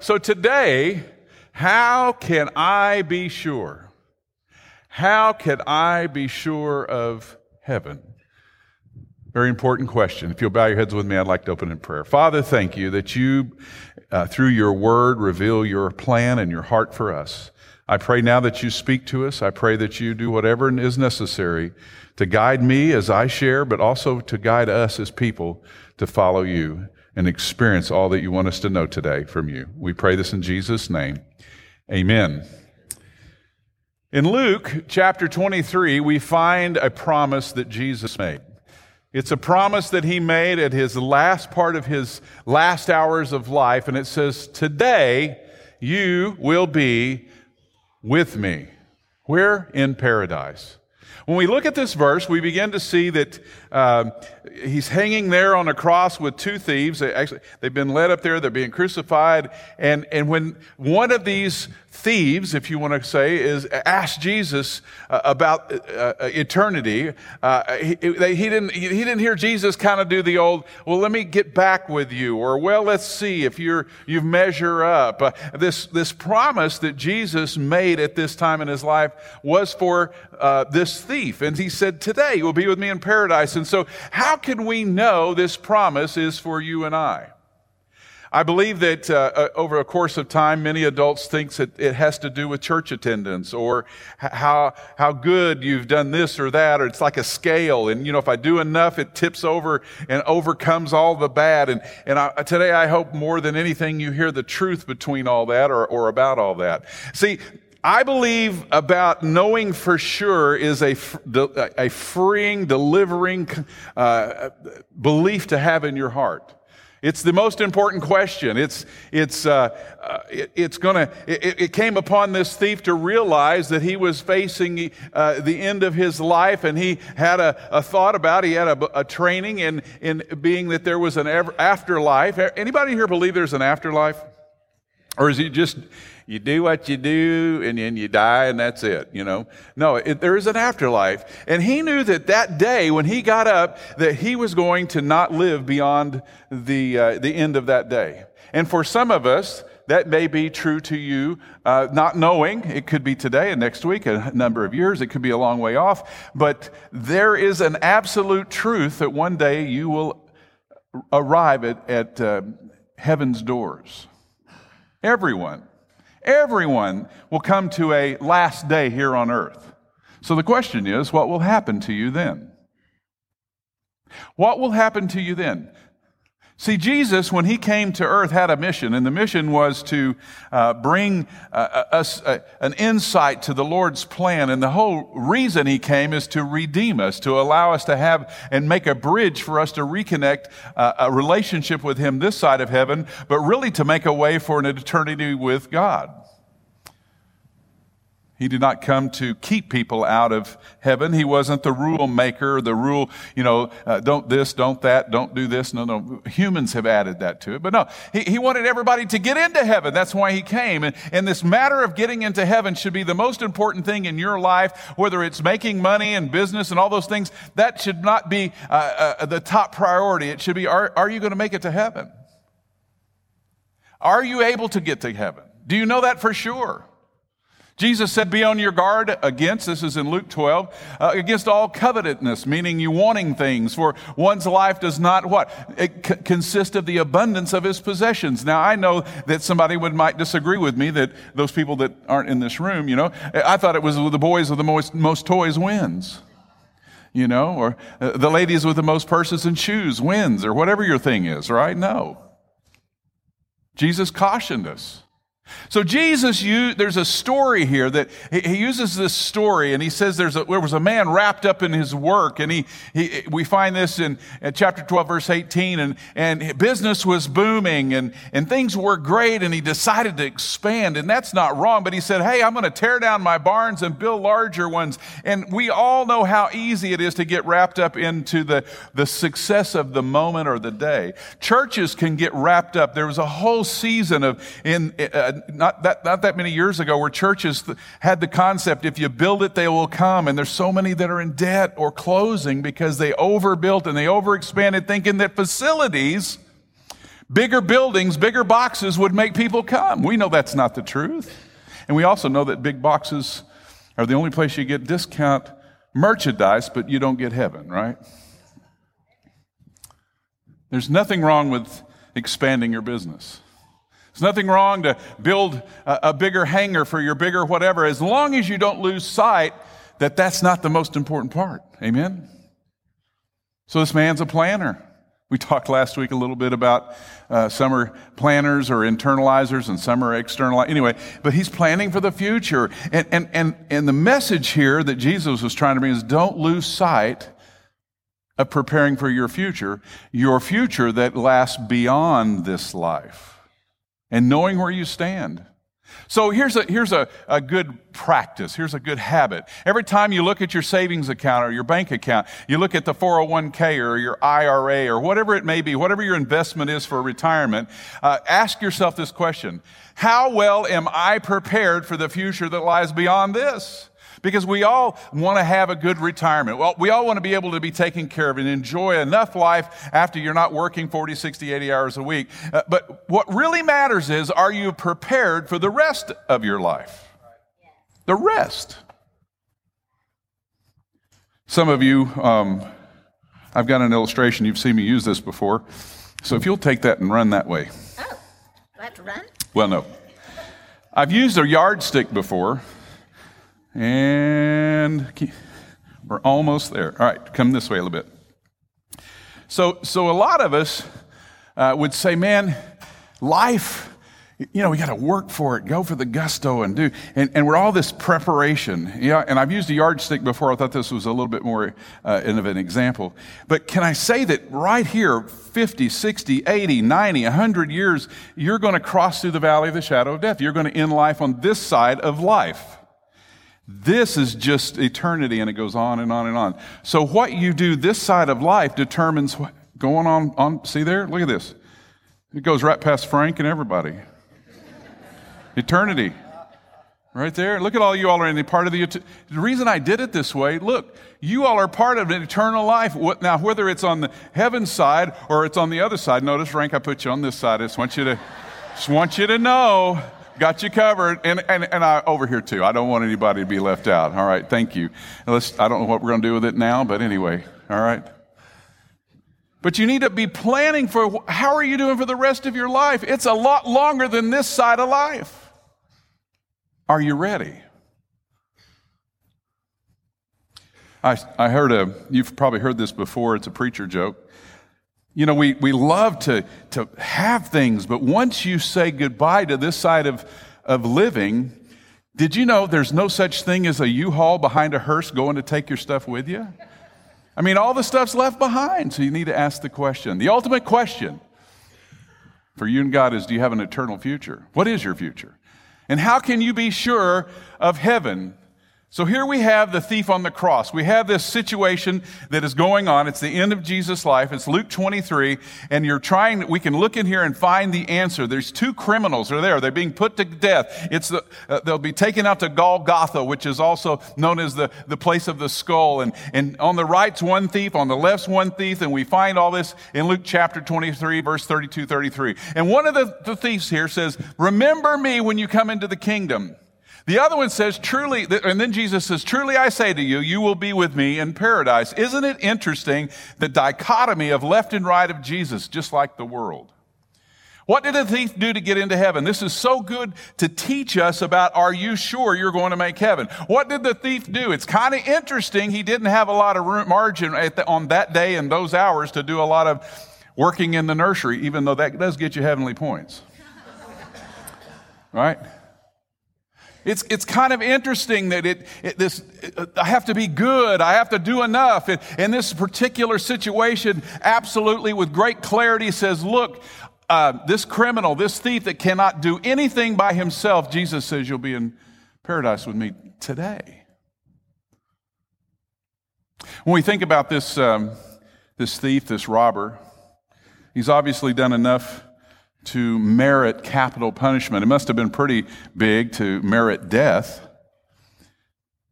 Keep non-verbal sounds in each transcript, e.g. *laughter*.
so today, how can I be sure? How can I be sure of heaven? Very important question. If you'll bow your heads with me, I'd like to open in prayer. Father, thank you that you, uh, through your word, reveal your plan and your heart for us. I pray now that you speak to us. I pray that you do whatever is necessary to guide me as I share, but also to guide us as people to follow you and experience all that you want us to know today from you. We pray this in Jesus' name. Amen. In Luke chapter 23, we find a promise that Jesus made. It's a promise that he made at his last part of his last hours of life, and it says, Today you will be with me. We're In paradise. When we look at this verse, we begin to see that uh, he's hanging there on a cross with two thieves. They actually, they've been led up there, they're being crucified. And, and when one of these thieves, if you want to say, is asked Jesus uh, about uh, uh eternity. Uh, he, he, didn't, he didn't hear Jesus kind of do the old, well, let me get back with you, or well, let's see if you're, you measure up. Uh, this, this promise that Jesus made at this time in his life was for uh, this thief. And he said, today you will be with me in paradise. And so how can we know this promise is for you and I? I believe that uh, uh, over a course of time, many adults think that it has to do with church attendance or how, how good you've done this or that, or it's like a scale. And, you know, if I do enough, it tips over and overcomes all the bad. And, and I, today I hope more than anything you hear the truth between all that or, or about all that. See, I believe about knowing for sure is a, a freeing, delivering uh, belief to have in your heart. It's the most important question. It's, it's, uh, uh, it, it's gonna, it, it, came upon this thief to realize that he was facing uh, the end of his life and he had a, a thought about, he had a, a, training in, in being that there was an afterlife. Anybody here believe there's an afterlife? Or is he just, you do what you do and then you die and that's it, you know. No, it, there is an afterlife. And he knew that that day when he got up, that he was going to not live beyond the, uh, the end of that day. And for some of us, that may be true to you, uh, not knowing. It could be today and next week, a number of years. It could be a long way off. But there is an absolute truth that one day you will arrive at, at uh, heaven's doors. Everyone. Everyone will come to a last day here on earth. So the question is, what will happen to you then? What will happen to you then? See, Jesus, when he came to earth, had a mission, and the mission was to uh, bring uh, us uh, an insight to the Lord's plan. And the whole reason he came is to redeem us, to allow us to have and make a bridge for us to reconnect uh, a relationship with him this side of heaven, but really to make a way for an eternity with God. He did not come to keep people out of heaven. He wasn't the rule maker, the rule, you know, uh, don't this, don't that, don't do this. No, no. Humans have added that to it. But no, he, he wanted everybody to get into heaven. That's why he came. And, and this matter of getting into heaven should be the most important thing in your life, whether it's making money and business and all those things. That should not be uh, uh, the top priority. It should be, are, are you going to make it to heaven? Are you able to get to heaven? Do you know that for sure? Jesus said, Be on your guard against, this is in Luke 12, uh, against all covetousness, meaning you wanting things, for one's life does not what? It c- consist of the abundance of his possessions. Now, I know that somebody would might disagree with me that those people that aren't in this room, you know, I thought it was the boys with the most, most toys wins. You know, or uh, the ladies with the most purses and shoes wins, or whatever your thing is, right? No. Jesus cautioned us. So Jesus, there's a story here that he, uses this story and he says there's a, there was a man wrapped up in his work and he, he we find this in, in, chapter 12 verse 18 and, and business was booming and, and things were great and he decided to expand and that's not wrong but he said hey I'm going to tear down my barns and build larger ones and we all know how easy it is to get wrapped up into the, the success of the moment or the day. Churches can get wrapped up. There was a whole season of in uh, not that, not that many years ago where churches had the concept if you build it, they will come. And there's so many that are in debt or closing because they overbuilt and they overexpanded, thinking that facilities Bigger buildings, bigger boxes would make people come. We know that's not the truth. And we also know that big boxes are the only place you get discount merchandise, but you don't get heaven, right? There's nothing wrong with expanding your business. There's nothing wrong to build a, a, bigger hangar for your bigger whatever, as long as you don't lose sight that that's not the most important part. Amen? So this man's a planner. We talked last week a little bit about uh, some are planners or internalizers and some are external. Anyway, but he's planning for the future. And, and, and, and the message here that Jesus was trying to bring is don't lose sight of preparing for your future, your future that lasts beyond this life, and knowing where you stand. So here's a, here's a, a good practice. Here's a good habit. Every time you look at your savings account or your bank account, you look at the 401k or your IRA or whatever it may be, whatever your investment is for retirement, uh, ask yourself this question. How well am I prepared for the future that lies beyond this? Because we all want to have a good retirement. Well, we all want to be able to be taken care of and enjoy enough life after you're not working 40, 60, 80 hours a week. Uh, but what really matters is are you prepared for the rest of your life? The rest. Some of you, um, I've got an illustration. You've seen me use this before. So if you'll take that and run that way. Oh, do I have to run? Well, no. I've used a yardstick before. And we're almost there. All right, come this way a little bit. So, so a lot of us uh, would say, man, life, you know, we got to work for it, go for the gusto and do, and, and we're all this preparation. Yeah, and I've used a yardstick before. I thought this was a little bit more uh, of an example. But can I say that right here, 50, 60, 80, 90, 100 years, you're going to cross through the valley of the shadow of death. You're going to end life on this side of life. This is just eternity, and it goes on and on and on. So, what you do this side of life determines what going on. on see there? Look at this. It goes right past Frank and everybody. eternity. Right there. Look at all you all are in the part of the. The reason I did it this way, look, you all are part of an eternal life. Now, whether it's on the heaven side or it's on the other side, notice, Frank, I put you on this side. I just want you to, just want you to know got you covered. And, and, and I over here too. I don't want anybody to be left out. All right, thank you. Let's, I don't know what we're going to do with it now, but anyway, all right. But you need to be planning for how are you doing for the rest of your life? It's a lot longer than this side of life. Are you ready? I, I heard a, you've probably heard this before, it's a preacher joke. You know, we, we love to, to have things, but once you say goodbye to this side of, of living, did you know there's no such thing as a U-Haul behind a hearse going to take your stuff with you? I mean, all the stuff's left behind, so you need to ask the question. The ultimate question for you and God is do you have an eternal future? What is your future? And how can you be sure of heaven so here we have the thief on the cross. We have this situation that is going on. It's the end of Jesus' life. It's Luke 23, and you're trying, we can look in here and find the answer. There's two criminals are there. They're being put to death. It's the, uh, they'll be taken out to Golgotha, which is also known as the, the place of the skull. And, and on the right's one thief, on the left's one thief, and we find all this in Luke chapter 23, verse 32, 33. And one of the, the thieves here says, remember me when you come into the kingdom. The other one says, truly, and then Jesus says, truly I say to you, you will be with me in paradise. Isn't it interesting the dichotomy of left and right of Jesus, just like the world? What did the thief do to get into heaven? This is so good to teach us about are you sure you're going to make heaven? What did the thief do? It's kind of interesting. He didn't have a lot of margin the, on that day and those hours to do a lot of working in the nursery, even though that does get you heavenly points. *laughs* right? It's, it's kind of interesting that it, it this, I have to be good. I have to do enough. In, in this particular situation, absolutely with great clarity says, look, uh, this criminal, this thief that cannot do anything by himself, Jesus says, you'll be in paradise with me today. When we think about this, um, this thief, this robber, he's obviously done enough to merit capital punishment. It must have been pretty big to merit death.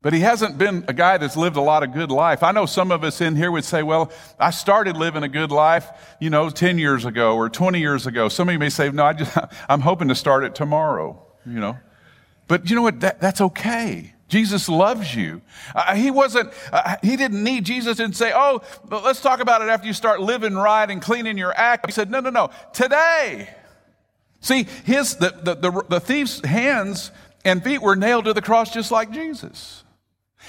But he hasn't been a guy that's lived a lot of good life. I know some of us in here would say, well, I started living a good life, you know, 10 years ago or 20 years ago. Some of you may say, no, I just, *laughs* I'm hoping to start it tomorrow, you know. But you know what? That, that's okay. Jesus loves you. Uh, he wasn't, uh, he didn't need, Jesus didn't say, oh, let's talk about it after you start living right and cleaning your act. He said, no, no, no, today. See, his, the, the, the, the thief's hands and feet were nailed to the cross just like Jesus.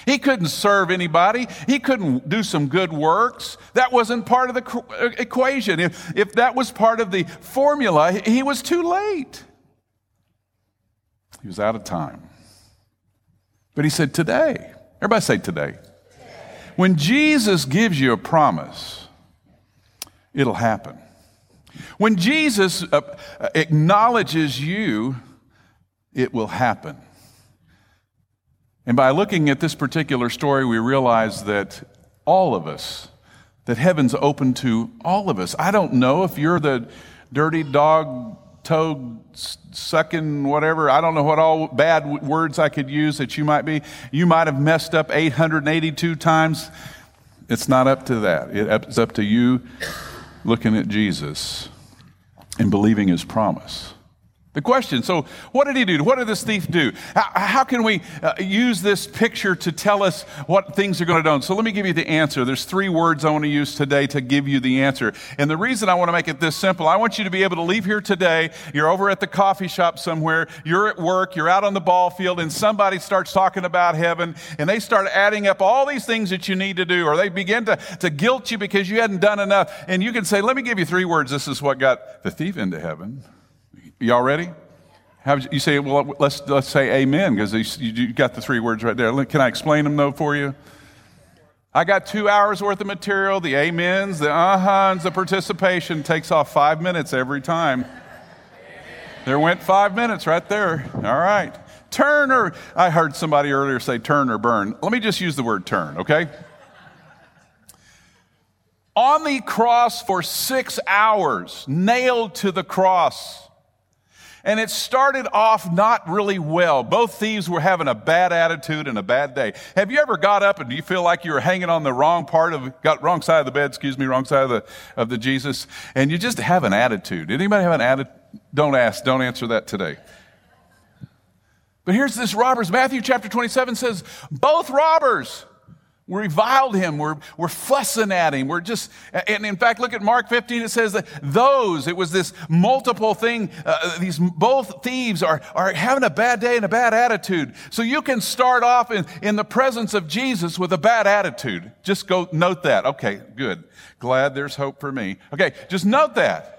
He couldn't serve anybody. He couldn't do some good works. That wasn't part of the uh, equation. If, if that was part of the formula, he was too late. He was out of time. But he said, Today. Everybody say today. When Jesus gives you a promise, it'll happen. When Jesus uh, acknowledges you, it will happen. And by looking at this particular story, we realize that all of us, that heaven's open to all of us. I don't know if you're the dirty dog, toad sucking, whatever. I don't know what all bad words I could use that you might be. You might have messed up 882 times. It's not up to that. It's up to you looking at Jesus and believing his promise. The question so, what did he do? What did this thief do? How, how can we uh, use this picture to tell us what things are going to do? So, let me give you the answer. There's three words I want to use today to give you the answer. And the reason I want to make it this simple, I want you to be able to leave here today. You're over at the coffee shop somewhere, you're at work, you're out on the ball field, and somebody starts talking about heaven, and they start adding up all these things that you need to do, or they begin to, to guilt you because you hadn't done enough. And you can say, Let me give you three words. This is what got the thief into heaven. Y'all ready? How, you say, well, let's, let's say amen, because you, you got the three words right there. Can I explain them, though, for you? I got two hours worth of material. The amens, the uh-huhs, the participation takes off five minutes every time. There went five minutes right there. All right. Turn or, I heard somebody earlier say turn or burn. Let me just use the word turn, okay? On the cross for six hours, nailed to the cross and it started off not really well. Both thieves were having a bad attitude and a bad day. Have you ever got up and you feel like you were hanging on the wrong part of, got wrong side of the bed, excuse me, wrong side of the, of the Jesus, and you just have an attitude? Did anybody have an attitude? Don't ask, don't answer that today. But here's this robbers. Matthew chapter 27 says, both robbers we reviled him. We're, we're fussing at him. We're just, and in fact, look at Mark 15. It says that those, it was this multiple thing. Uh, these both thieves are, are having a bad day and a bad attitude. So you can start off in, in the presence of Jesus with a bad attitude. Just go note that. Okay, good. Glad there's hope for me. Okay, just note that.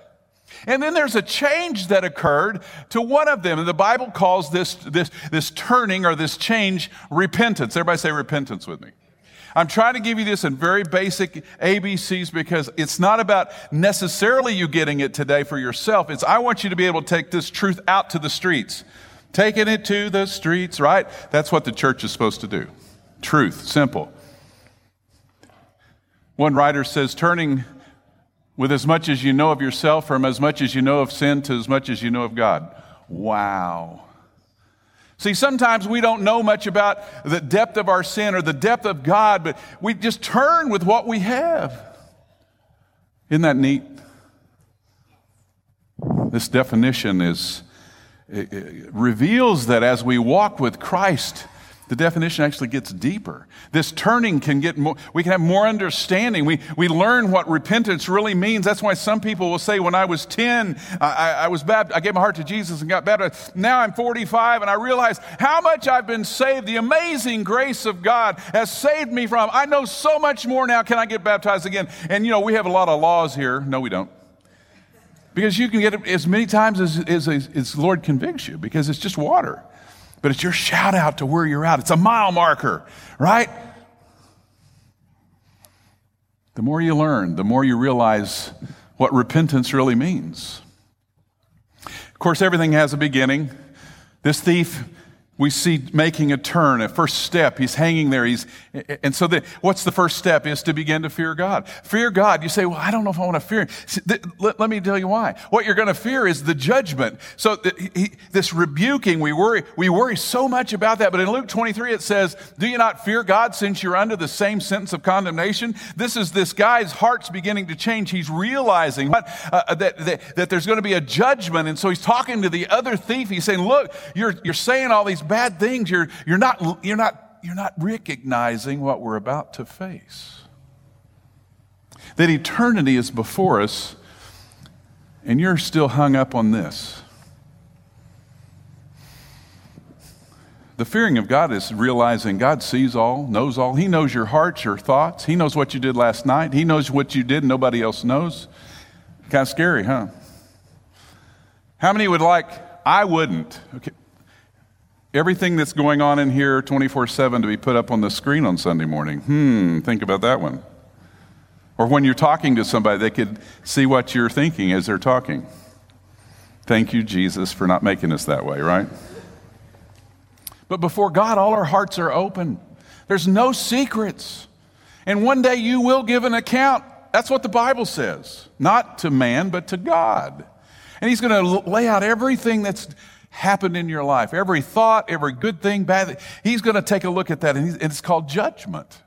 And then there's a change that occurred to one of them. And the Bible calls this, this, this turning or this change repentance. Everybody say repentance with me. I'm trying to give you this in very basic ABCs because it's not about necessarily you getting it today for yourself. It's I want you to be able to take this truth out to the streets. Taking it to the streets, right? That's what the church is supposed to do. Truth, simple. One writer says, turning with as much as you know of yourself from as much as you know of sin to as much as you know of God. Wow. See, sometimes we don't know much about the depth of our sin or the depth of God, but we just turn with what we have. Isn't that neat? This definition is, reveals that as we walk with Christ, the definition actually gets deeper. This turning can get more, we can have more understanding. We, we learn what repentance really means. That's why some people will say, when I was 10, I, I was baptized, I gave my heart to Jesus and got baptized. Now I'm 45 and I realize how much I've been saved. The amazing grace of God has saved me from. I know so much more now. Can I get baptized again? And you know, we have a lot of laws here. No, we don't. Because you can get it as many times as, as, as Lord convicts you because it's just water but it's your shout out to where you're at. It's a mile marker, right? The more you learn, the more you realize what repentance really means. Of course, everything has a beginning. This thief we see making a turn, a first step. He's hanging there. He's, and so the, what's the first step is to begin to fear God. Fear God. You say, well, I don't know if I want to fear. Let, let me tell you why. What you're going to fear is the judgment. So the, he, this rebuking, we worry, we worry so much about that. But in Luke 23, it says, do you not fear God since you're under the same sentence of condemnation? This is this guy's heart's beginning to change. He's realizing what, uh, that, that, that there's going to be a judgment. And so he's talking to the other thief. He's saying, look, you're, you're saying all these bad things. You're, you're, not, you're, not, you're not recognizing what we're about to face. That eternity is before us, and you're still hung up on this. The fearing of God is realizing God sees all, knows all. He knows your hearts, your thoughts. He knows what you did last night. He knows what you did, nobody else knows. Kind of scary, huh? How many would like, I wouldn't. Okay everything that's going on in here 24 7 to be put up on the screen on Sunday morning. Hmm, think about that one. Or when you're talking to somebody, they could see what you're thinking as they're talking. Thank you, Jesus, for not making us that way, right? But before God, all our hearts are open. There's no secrets. And one day you will give an account. That's what the Bible says. Not to man, but to God. And He's going to lay out everything that's happened in your life, every thought, every good thing, bad thing, he's going to take a look at that, and it's called judgment.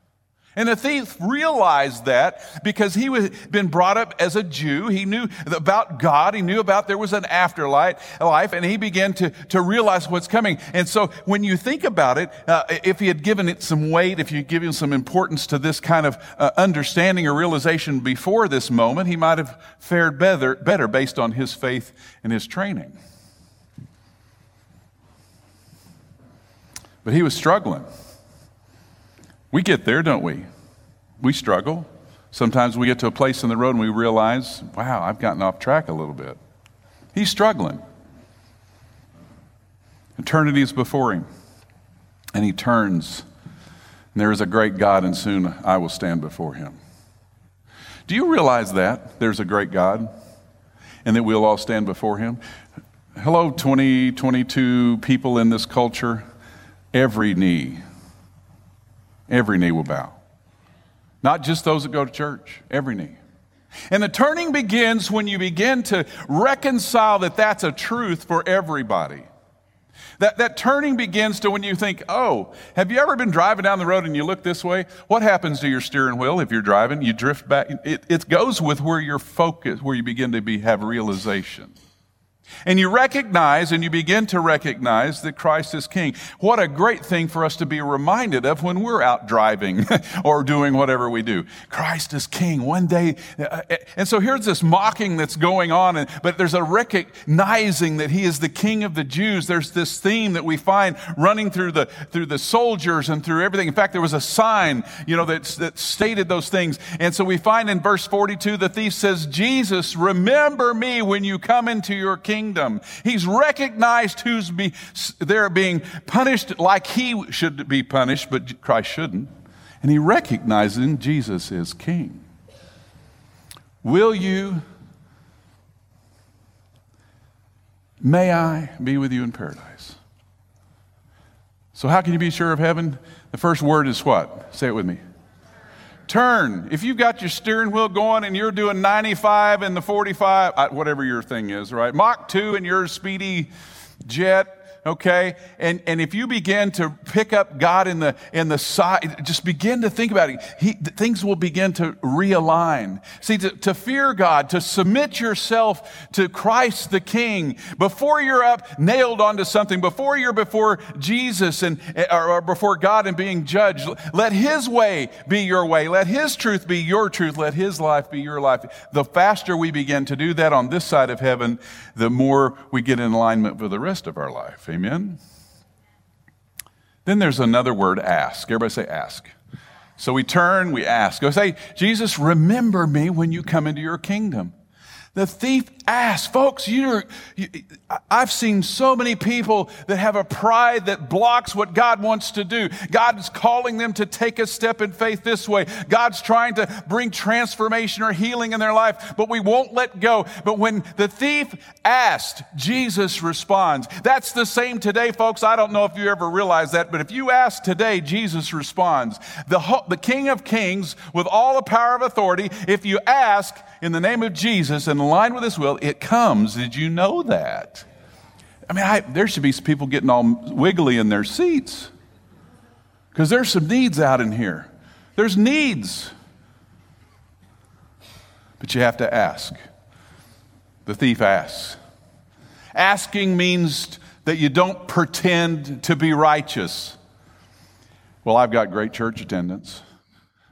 And the thief realized that because he was been brought up as a Jew. He knew about God. He knew about there was an afterlife, life, and he began to, to realize what's coming. And so when you think about it, uh, if he had given it some weight, if you given some importance to this kind of uh, understanding or realization before this moment, he might have fared better, better based on his faith and his training. But he was struggling. We get there, don't we? We struggle. Sometimes we get to a place in the road and we realize, wow, I've gotten off track a little bit. He's struggling. Eternity is before him. And he turns, and there is a great God, and soon I will stand before him. Do you realize that there's a great God and that we'll all stand before him? Hello, 20, 22 people in this culture every knee, every knee will bow. Not just those that go to church, every knee. And the turning begins when you begin to reconcile that that's a truth for everybody. That, that turning begins to when you think, oh, have you ever been driving down the road and you look this way? What happens to your steering wheel if you're driving? You drift back. It, it goes with where your focus, where you begin to be, have realization. And you recognize and you begin to recognize that Christ is King. What a great thing for us to be reminded of when we're out driving *laughs* or doing whatever we do. Christ is King. One day, uh, and so here's this mocking that's going on, and, but there's a recognizing that He is the King of the Jews. There's this theme that we find running through the, through the soldiers and through everything. In fact, there was a sign, you know, that, that stated those things. And so we find in verse 42, the thief says, Jesus, remember me when you come into your kingdom kingdom. He's recognized who's be, they're being punished like he should be punished, but Christ shouldn't. And he recognizes Jesus is king. Will you, may I be with you in paradise? So, how can you be sure of heaven? The first word is what? Say it with me turn. If you've got your steering wheel going and you're doing 95 and the 45, uh, whatever your thing is, right? Mach 2 and your speedy jet, okay? And, and if you begin to pick up God in the, in the side, just begin to think about it, he, things will begin to realign. See, to, to fear God, to submit yourself to Christ the King, before you're up nailed onto something, before you're before Jesus and, eh, or, or before God and being judged, let His way be your way. Let His truth be your truth. Let His life be your life. The faster we begin to do that on this side of heaven, the more we get in alignment with the rest of our life. Amen? Then there's another word, ask. Everybody say ask. So we turn, we ask. Go say, Jesus, remember me when you come into your kingdom. The thief asked, folks, you're, you, I've seen so many people that have a pride that blocks what God wants to do. God's calling them to take a step in faith this way. God's trying to bring transformation or healing in their life, but we won't let go. But when the thief asked, Jesus responds. That's the same today, folks. I don't know if you ever realize that, but if you ask today, Jesus responds. The, the King of Kings, with all the power of authority, if you ask in the name of Jesus and line with His will, it comes. Did you know that? I mean, I, there should be people getting all wiggly in their seats because there's some needs out in here. There's needs. But you have to ask. The thief asks. Asking means that you don't pretend to be righteous. Well, I've got great church attendance.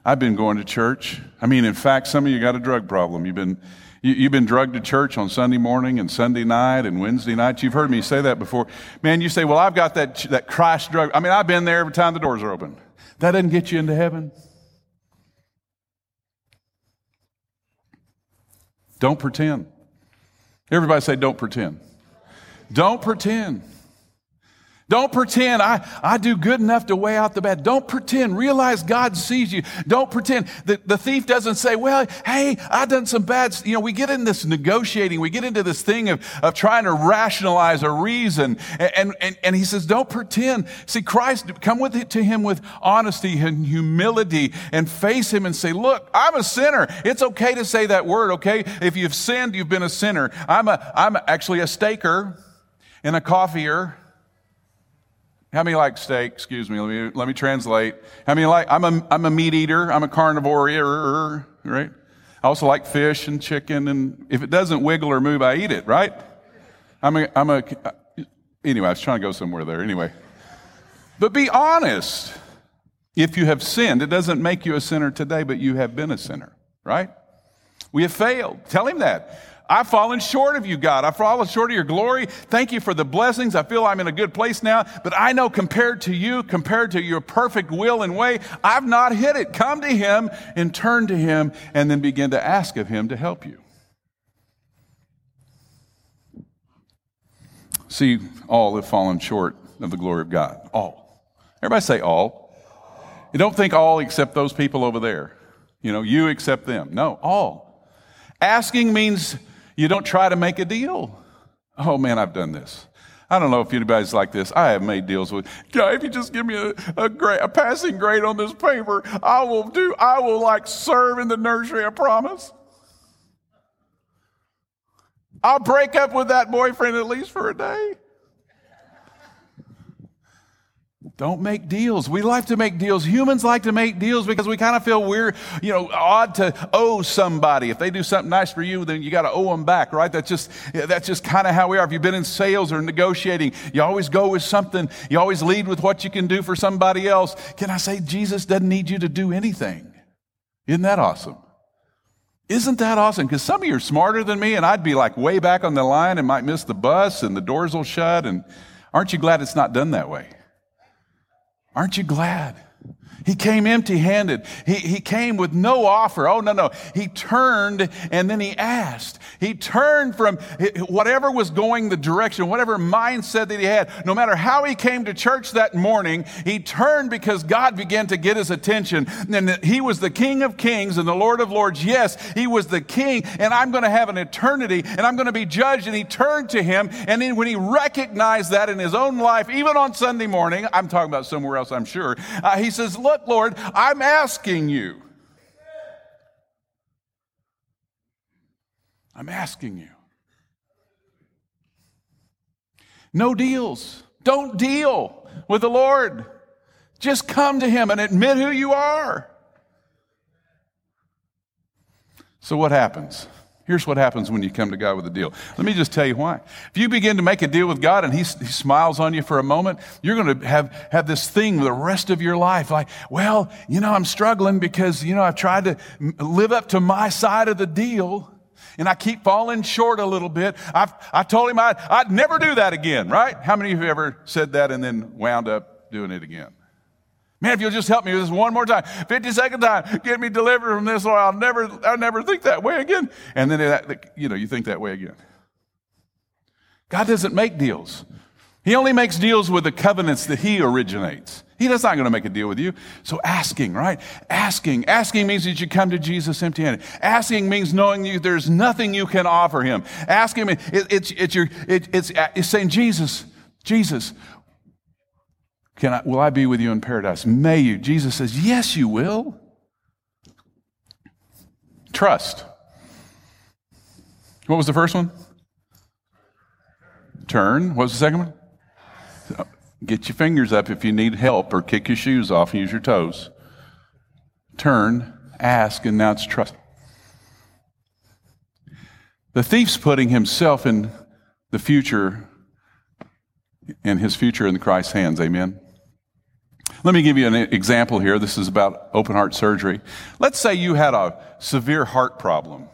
I've been going to church. I mean, in fact, some of you got a drug problem. You've been you, have been drugged to church on Sunday morning and Sunday night and Wednesday night. You've heard me say that before. Man, you say, well, I've got that, that Christ drug. I mean, I've been there every time the doors are open. That doesn't get you into heaven. Don't pretend. Everybody say, don't pretend. Don't pretend. Don't pretend I, I do good enough to weigh out the bad. Don't pretend. Realize God sees you. Don't pretend. The, the thief doesn't say, well, hey, I've done some bad. You know, we get in this negotiating. We get into this thing of, of trying to rationalize a reason. And, and, and he says, don't pretend. See, Christ, come with it to him with honesty and humility and face him and say, look, I'm a sinner. It's okay to say that word, okay? If you've sinned, you've been a sinner. I'm a, I'm actually a staker and a coffeeer how many like steak? Excuse me. Let me, let me translate. How many like, I'm a, I'm a meat eater. I'm a carnivore, right? I also like fish and chicken. And if it doesn't wiggle or move, I eat it, right? I'm a, I'm a, anyway, I was trying to go somewhere there. Anyway. But be honest. If you have sinned, it doesn't make you a sinner today, but you have been a sinner, right? We have failed. Tell him that. I've fallen short of you, God. I've fallen short of your glory. Thank you for the blessings. I feel I'm in a good place now, but I know compared to you, compared to your perfect will and way, I've not hit it. Come to Him and turn to Him and then begin to ask of Him to help you. See, all have fallen short of the glory of God. All. Everybody say all. You don't think all except those people over there. You know, you except them. No, all. Asking means you don't try to make a deal. Oh man, I've done this. I don't know if anybody's like this. I have made deals with, God, if you just give me a, a, grade, a passing grade on this paper, I will do, I will like serve in the nursery, I promise. I'll break up with that boyfriend at least for a day. Don't make deals. We like to make deals. Humans like to make deals because we kind of feel we're, you know, odd to owe somebody. If they do something nice for you, then you got to owe them back, right? That's just, that's just kind of how we are. If you've been in sales or negotiating, you always go with something. You always lead with what you can do for somebody else. Can I say Jesus doesn't need you to do anything? Isn't that awesome? Isn't that awesome? Because some of you are smarter than me, and I'd be like way back on the line and might miss the bus, and the doors will shut. And aren't you glad it's not done that way? Aren't you glad? He came empty handed. He, he came with no offer. Oh, no, no. He turned and then he asked. He turned from whatever was going the direction, whatever mindset that he had. No matter how he came to church that morning, he turned because God began to get his attention. And he was the King of Kings and the Lord of Lords. Yes, he was the King, and I'm going to have an eternity and I'm going to be judged. And he turned to him. And then when he recognized that in his own life, even on Sunday morning, I'm talking about somewhere else, I'm sure, uh, he says, Look, Lord, I'm asking you. I'm asking you. No deals. Don't deal with the Lord. Just come to Him and admit who you are. So, what happens? Here's what happens when you come to God with a deal. Let me just tell you why. If you begin to make a deal with God and He, he smiles on you for a moment, you're going to have, have this thing the rest of your life like, well, you know, I'm struggling because, you know, I've tried to live up to my side of the deal and I keep falling short a little bit. I've, I told him I'd, I'd never do that again, right? How many of you ever said that and then wound up doing it again? Man, if you'll just help me with this one more time, 52nd time, get me delivered from this, or I'll never, I'll never think that way again. And then, that, you know, you think that way again. God doesn't make deals. He only makes deals with the covenants that he originates. He's not going to make a deal with you. So asking, right? Asking. Asking means that you come to Jesus empty handed. Asking means knowing you there's nothing you can offer him. Asking, it, it's, it's, your, it, it's, it's saying, Jesus, Jesus, can I, will I be with you in paradise? May you. Jesus says, Yes, you will. Trust. What was the first one? Turn. What was the second one? Get your fingers up if you need help or kick your shoes off and use your toes. Turn, ask, and now it's trust. The thief's putting himself in the future, in his future in Christ's hands. Amen. Let me give you an example here. This is about open heart surgery. Let's say you had a severe heart problem.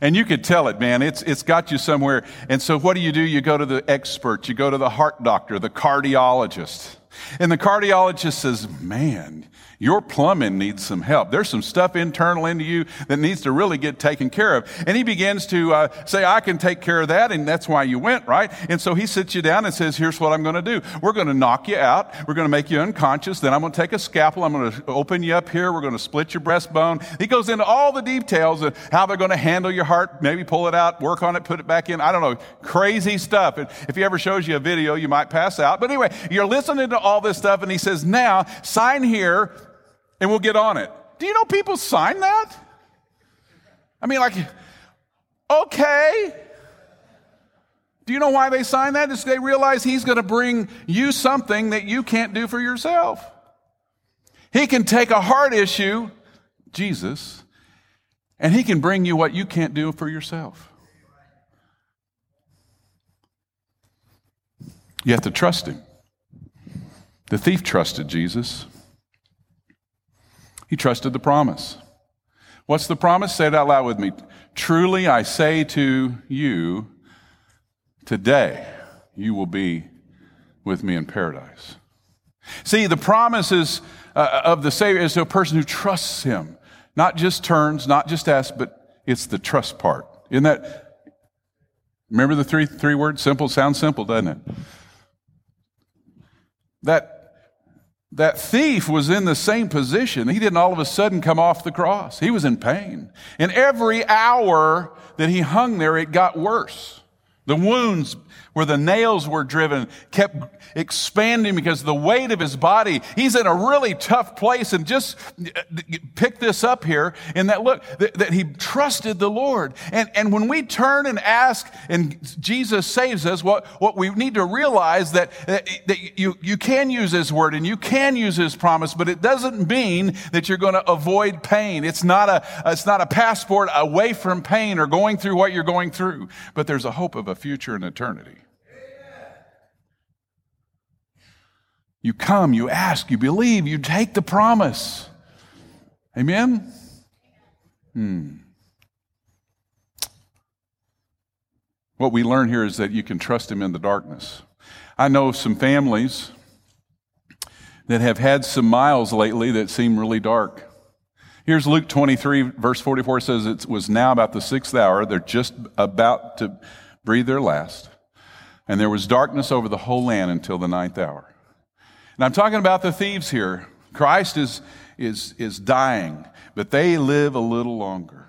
And you could tell it, man. It's, it's got you somewhere. And so what do you do? You go to the expert. You go to the heart doctor, the cardiologist. And the cardiologist says, man, your plumbing needs some help. There's some stuff internal into you that needs to really get taken care of. And he begins to uh, say, I can take care of that. And that's why you went, right? And so he sits you down and says, Here's what I'm going to do. We're going to knock you out. We're going to make you unconscious. Then I'm going to take a scalpel. I'm going to open you up here. We're going to split your breastbone. He goes into all the details of how they're going to handle your heart, maybe pull it out, work on it, put it back in. I don't know. Crazy stuff. And if he ever shows you a video, you might pass out. But anyway, you're listening to all this stuff. And he says, Now sign here and we'll get on it. Do you know people sign that? I mean, like, okay. Do you know why they sign that? Is they realize he's going to bring you something that you can't do for yourself. He can take a heart issue, Jesus, and he can bring you what you can't do for yourself. You have to trust him. The thief trusted Jesus. He trusted the promise. What's the promise? Say it out loud with me. Truly I say to you, today you will be with me in paradise. See, the promise is, uh, of the Savior is to a person who trusts Him. Not just turns, not just asks, but it's the trust part. Isn't that, remember the three, three words? Simple, sounds simple, doesn't it? That that thief was in the same position. He didn't all of a sudden come off the cross. He was in pain. And every hour that he hung there, it got worse. The wounds where the nails were driven kept expanding because the weight of his body. He's in a really tough place. And just uh, pick this up here in that look that, that, he trusted the Lord. And, and when we turn and ask and Jesus saves us, what, what we need to realize that, that, that you, you can use his word and you can use his promise, but it doesn't mean that you're going to avoid pain. It's not a, it's not a passport away from pain or going through what you're going through, but there's a hope of a future in eternity. You come, you ask, you believe, you take the promise. Amen? Hmm. What we learn here is that you can trust Him in the darkness. I know some families that have had some miles lately that seem really dark. Here's Luke 23, verse 44 says it was now about the sixth hour. They're just about to breathe their last. And there was darkness over the whole land until the ninth hour. And I'm talking about the thieves here. Christ is, is, is dying, but they live a little longer.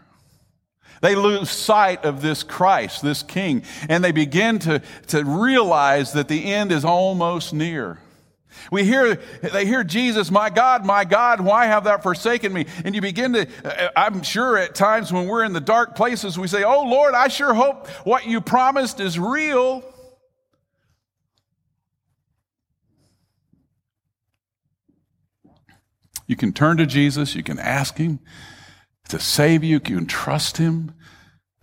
They lose sight of this Christ, this King, and they begin to, to realize that the end is almost near. We hear, they hear Jesus, my God, my God, why have thou forsaken me? And you begin to, uh, I'm sure at times when we're in the dark places, we say, Oh Lord, I sure hope what you promised is real. You can turn to Jesus, you can ask Him to save you, you can trust Him,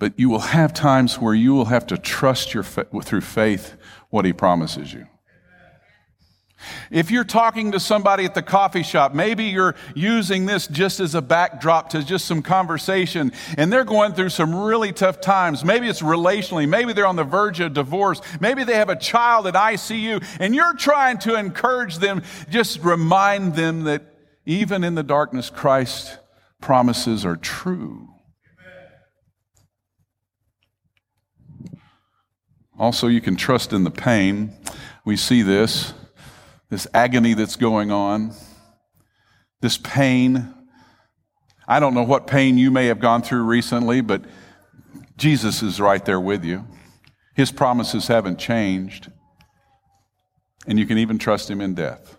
but you will have times where you will have to trust your through faith what He promises you. If you're talking to somebody at the coffee shop, maybe you're using this just as a backdrop to just some conversation, and they're going through some really tough times. Maybe it's relationally, maybe they're on the verge of divorce, maybe they have a child at ICU, and you're trying to encourage them, just remind them that even in the darkness, Christ's promises are true. Also, you can trust in the pain. We see this this agony that's going on, this pain. I don't know what pain you may have gone through recently, but Jesus is right there with you. His promises haven't changed, and you can even trust Him in death.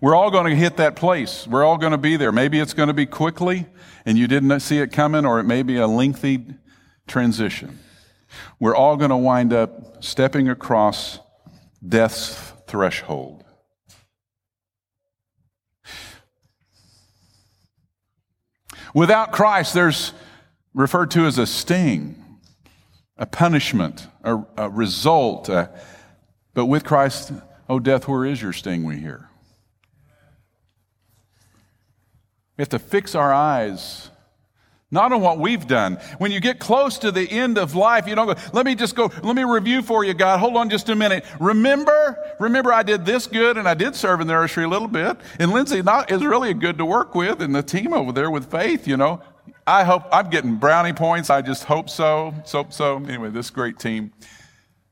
We're all going to hit that place. We're all going to be there. Maybe it's going to be quickly and you didn't see it coming, or it may be a lengthy transition. We're all going to wind up stepping across death's threshold. Without Christ, there's referred to as a sting, a punishment, a, a result. A, but with Christ, oh, death, where is your sting, we hear. We have to fix our eyes not on what we've done. When you get close to the end of life, you don't go, let me just go, let me review for you, God. Hold on just a minute. Remember, remember I did this good and I did serve in the nursery a little bit. And Lindsay not, is really good to work with and the team over there with faith, you know. I hope I'm getting brownie points. I just hope so. So, so anyway, this great team.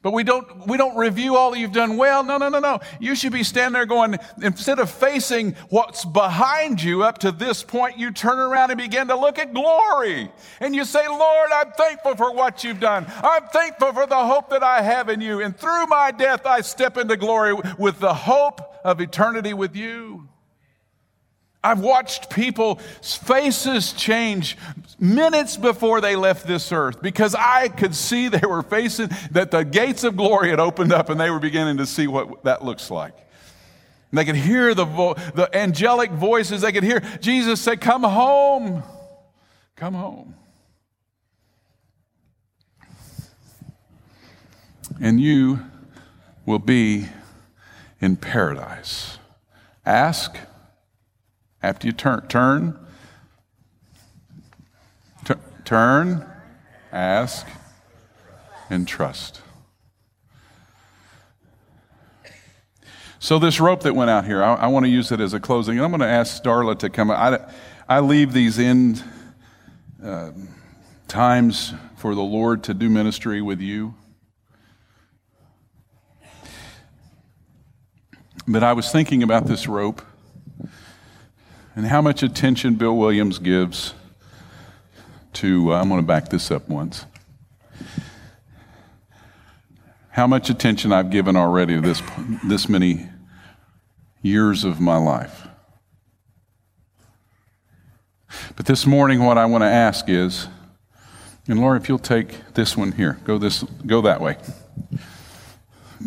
But we don't, we don't review all you've done well. No, no, no, no. You should be standing there going, instead of facing what's behind you up to this point, you turn around and begin to look at glory. And you say, Lord, I'm thankful for what you've done. I'm thankful for the hope that I have in you. And through my death, I step into glory with the hope of eternity with you. I've watched people's faces change minutes before they left this earth because I could see they were facing that the gates of glory had opened up and they were beginning to see what that looks like. And they could hear the, vo- the angelic voices. They could hear Jesus say, Come home. Come home. And you will be in paradise. Ask after you turn, turn, t- turn, ask, and trust. So, this rope that went out here, I, I want to use it as a closing. I'm going to ask Darla to come. I, I leave these end uh, times for the Lord to do ministry with you. But I was thinking about this rope and how much attention Bill Williams gives to, uh, I'm going to back this up once. How much attention I've given already to this, this many years of my life. But this morning, what I want to ask is, and Laura, if you'll take this one here, go this, go that way,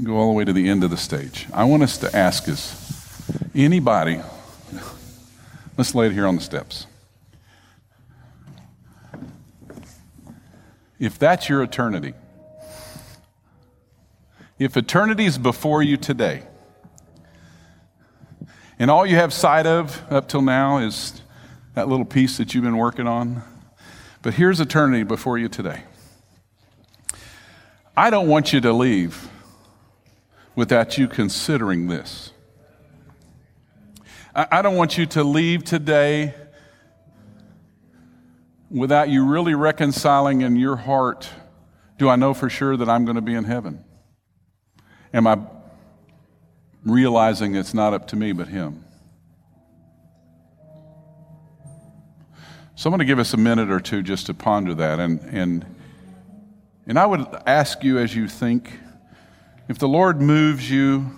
go all the way to the end of the stage. I want us to ask is anybody Let's lay it here on the steps. If that's your eternity, if eternity is before you today, and all you have sight of up till now is that little piece that you've been working on, but here's eternity before you today. I don't want you to leave without you considering this. I don't want you to leave today without you really reconciling in your heart do I know for sure that I'm going to be in heaven? Am I realizing it's not up to me but Him? So I'm going to give us a minute or two just to ponder that. And, and, and I would ask you as you think if the Lord moves you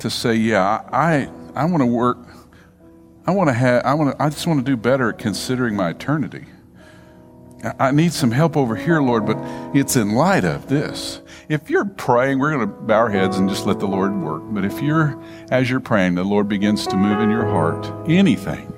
to say, Yeah, I, I want to work. I want to have. I want to. I just want to do better at considering my eternity. I need some help over here, Lord, but it's in light of this. If you're praying, we're going to bow our heads and just let the Lord work. But if you're, as you're praying, the Lord begins to move in your heart, anything,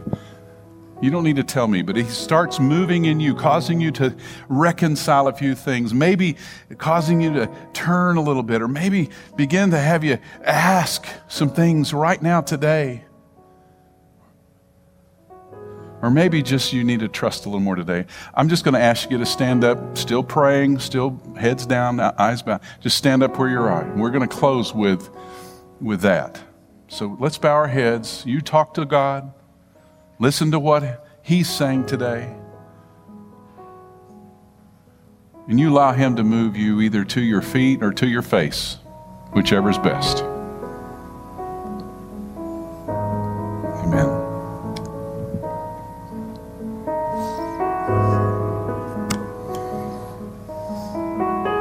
You don't need to tell me, but He starts moving in you, causing you to reconcile a few things, maybe causing you to turn a little bit, or maybe begin to have you ask some things right now today. Or maybe just you need to trust a little more today. I'm just going to ask you to stand up, still praying, still heads down, eyes bound. Just stand up where you're at. We're going to close with, with that. So let's bow our heads. You talk to God. Listen to what He's saying today. And you allow Him to move you either to your feet or to your face, whichever is best. Amen.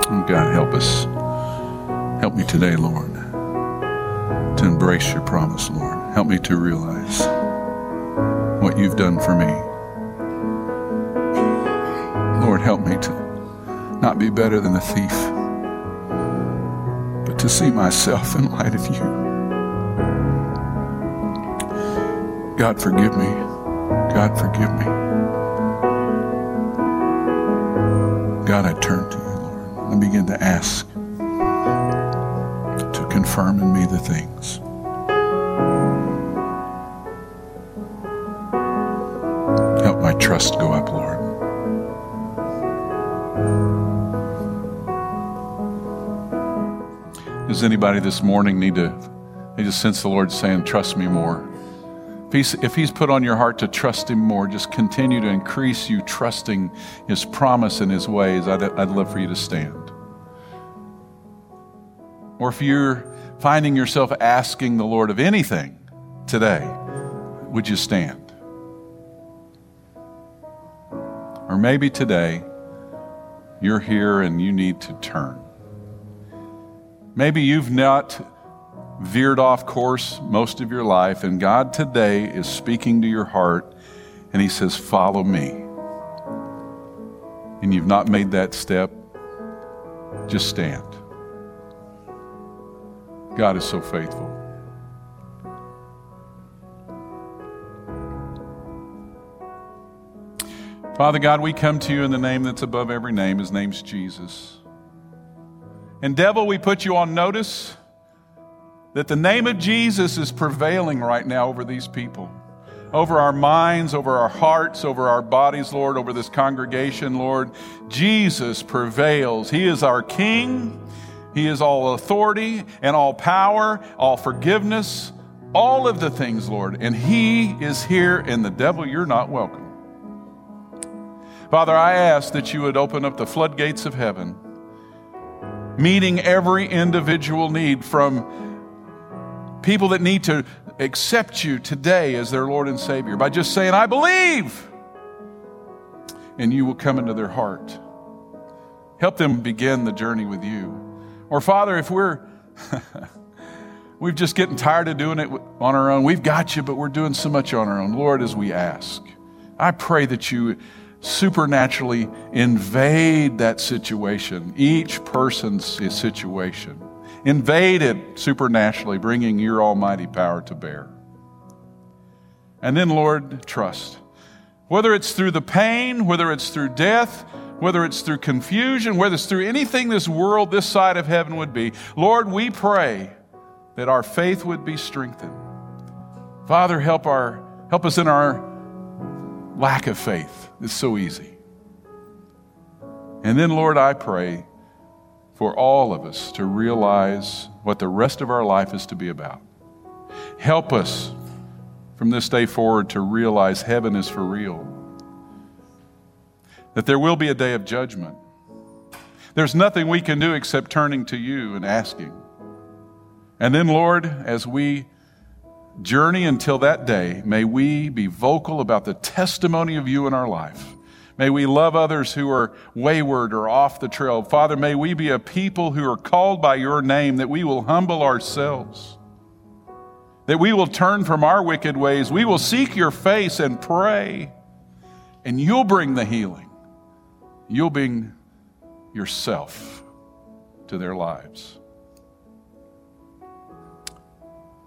Oh, God, help us. Help me today, Lord, to embrace your promise, Lord. Help me to realize what you've done for me. Lord, help me to not be better than the thief, but to see myself in light of you. God, forgive me. God, forgive me. God, I turn to you Lord, and begin to ask to confirm in me the things. Does anybody this morning need to, they just sense the Lord saying, Trust me more? If he's, if he's put on your heart to trust Him more, just continue to increase you trusting His promise and His ways. I'd, I'd love for you to stand. Or if you're finding yourself asking the Lord of anything today, would you stand? Or maybe today you're here and you need to turn. Maybe you've not veered off course most of your life, and God today is speaking to your heart, and He says, Follow me. And you've not made that step, just stand. God is so faithful. Father God, we come to you in the name that's above every name. His name's Jesus. And devil, we put you on notice that the name of Jesus is prevailing right now over these people, over our minds, over our hearts, over our bodies, Lord, over this congregation, Lord. Jesus prevails. He is our King. He is all authority and all power, all forgiveness, all of the things, Lord. And He is here, and the devil, you're not welcome. Father, I ask that you would open up the floodgates of heaven, meeting every individual need from people that need to accept you today as their Lord and Savior by just saying, I believe. And you will come into their heart. Help them begin the journey with you. Or, Father, if we're. *laughs* We've just getting tired of doing it on our own. We've got you, but we're doing so much on our own. Lord, as we ask, I pray that you supernaturally invade that situation, each person's situation invade it supernaturally, bringing your almighty power to bear. And then, Lord, trust. Whether it's through the pain, whether it's through death, whether it's through confusion, whether it's through anything this world, this side of heaven would be, Lord, we pray that our faith would be strengthened. Father, help, our, help us in our lack of faith. It's so easy. And then, Lord, I pray for all of us to realize what the rest of our life is to be about. Help us from this day forward to realize heaven is for real, that there will be a day of judgment. There's nothing we can do except turning to you and asking. And then, Lord, as we journey until that day, may we be vocal about the testimony of you in our life. May we love others who are wayward or off the trail. Father, may we be a people who are called by your name, that we will humble ourselves, that we will turn from our wicked ways. We will seek your face and pray, and you'll bring the healing. You'll bring yourself to their lives.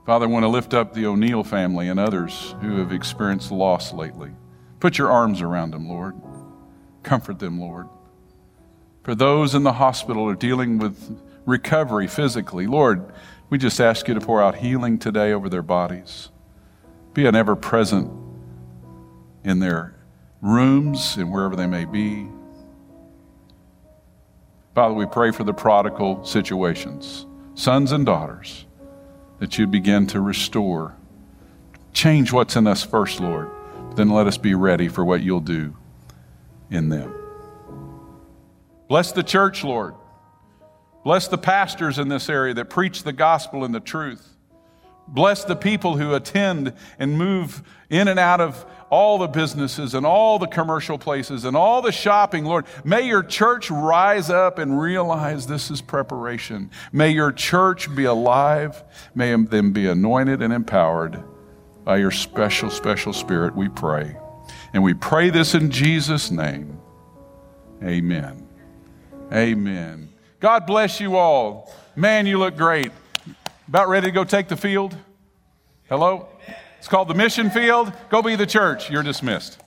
Father, I want to lift up the O'Neill family and others who have experienced loss lately. Put your arms around them, Lord. Comfort them, Lord. For those in the hospital are dealing with recovery physically, Lord, we just ask you to pour out healing today over their bodies. Be an ever present in their rooms and wherever they may be. Father, we pray for the prodigal situations, sons and daughters, that you begin to restore. Change what's in us first, Lord. Then let us be ready for what you'll do in them. Bless the church, Lord. Bless the pastors in this area that preach the gospel and the truth. Bless the people who attend and move in and out of all the businesses and all the commercial places and all the shopping, Lord. May your church rise up and realize this is preparation. May your church be alive. May them be anointed and empowered by your special, special spirit, we pray. And we pray this in Jesus' name. Amen. Amen. God bless you all. Man, you look great. About ready to go take the field? Hello? It's called the mission field. Go be the church. You're dismissed.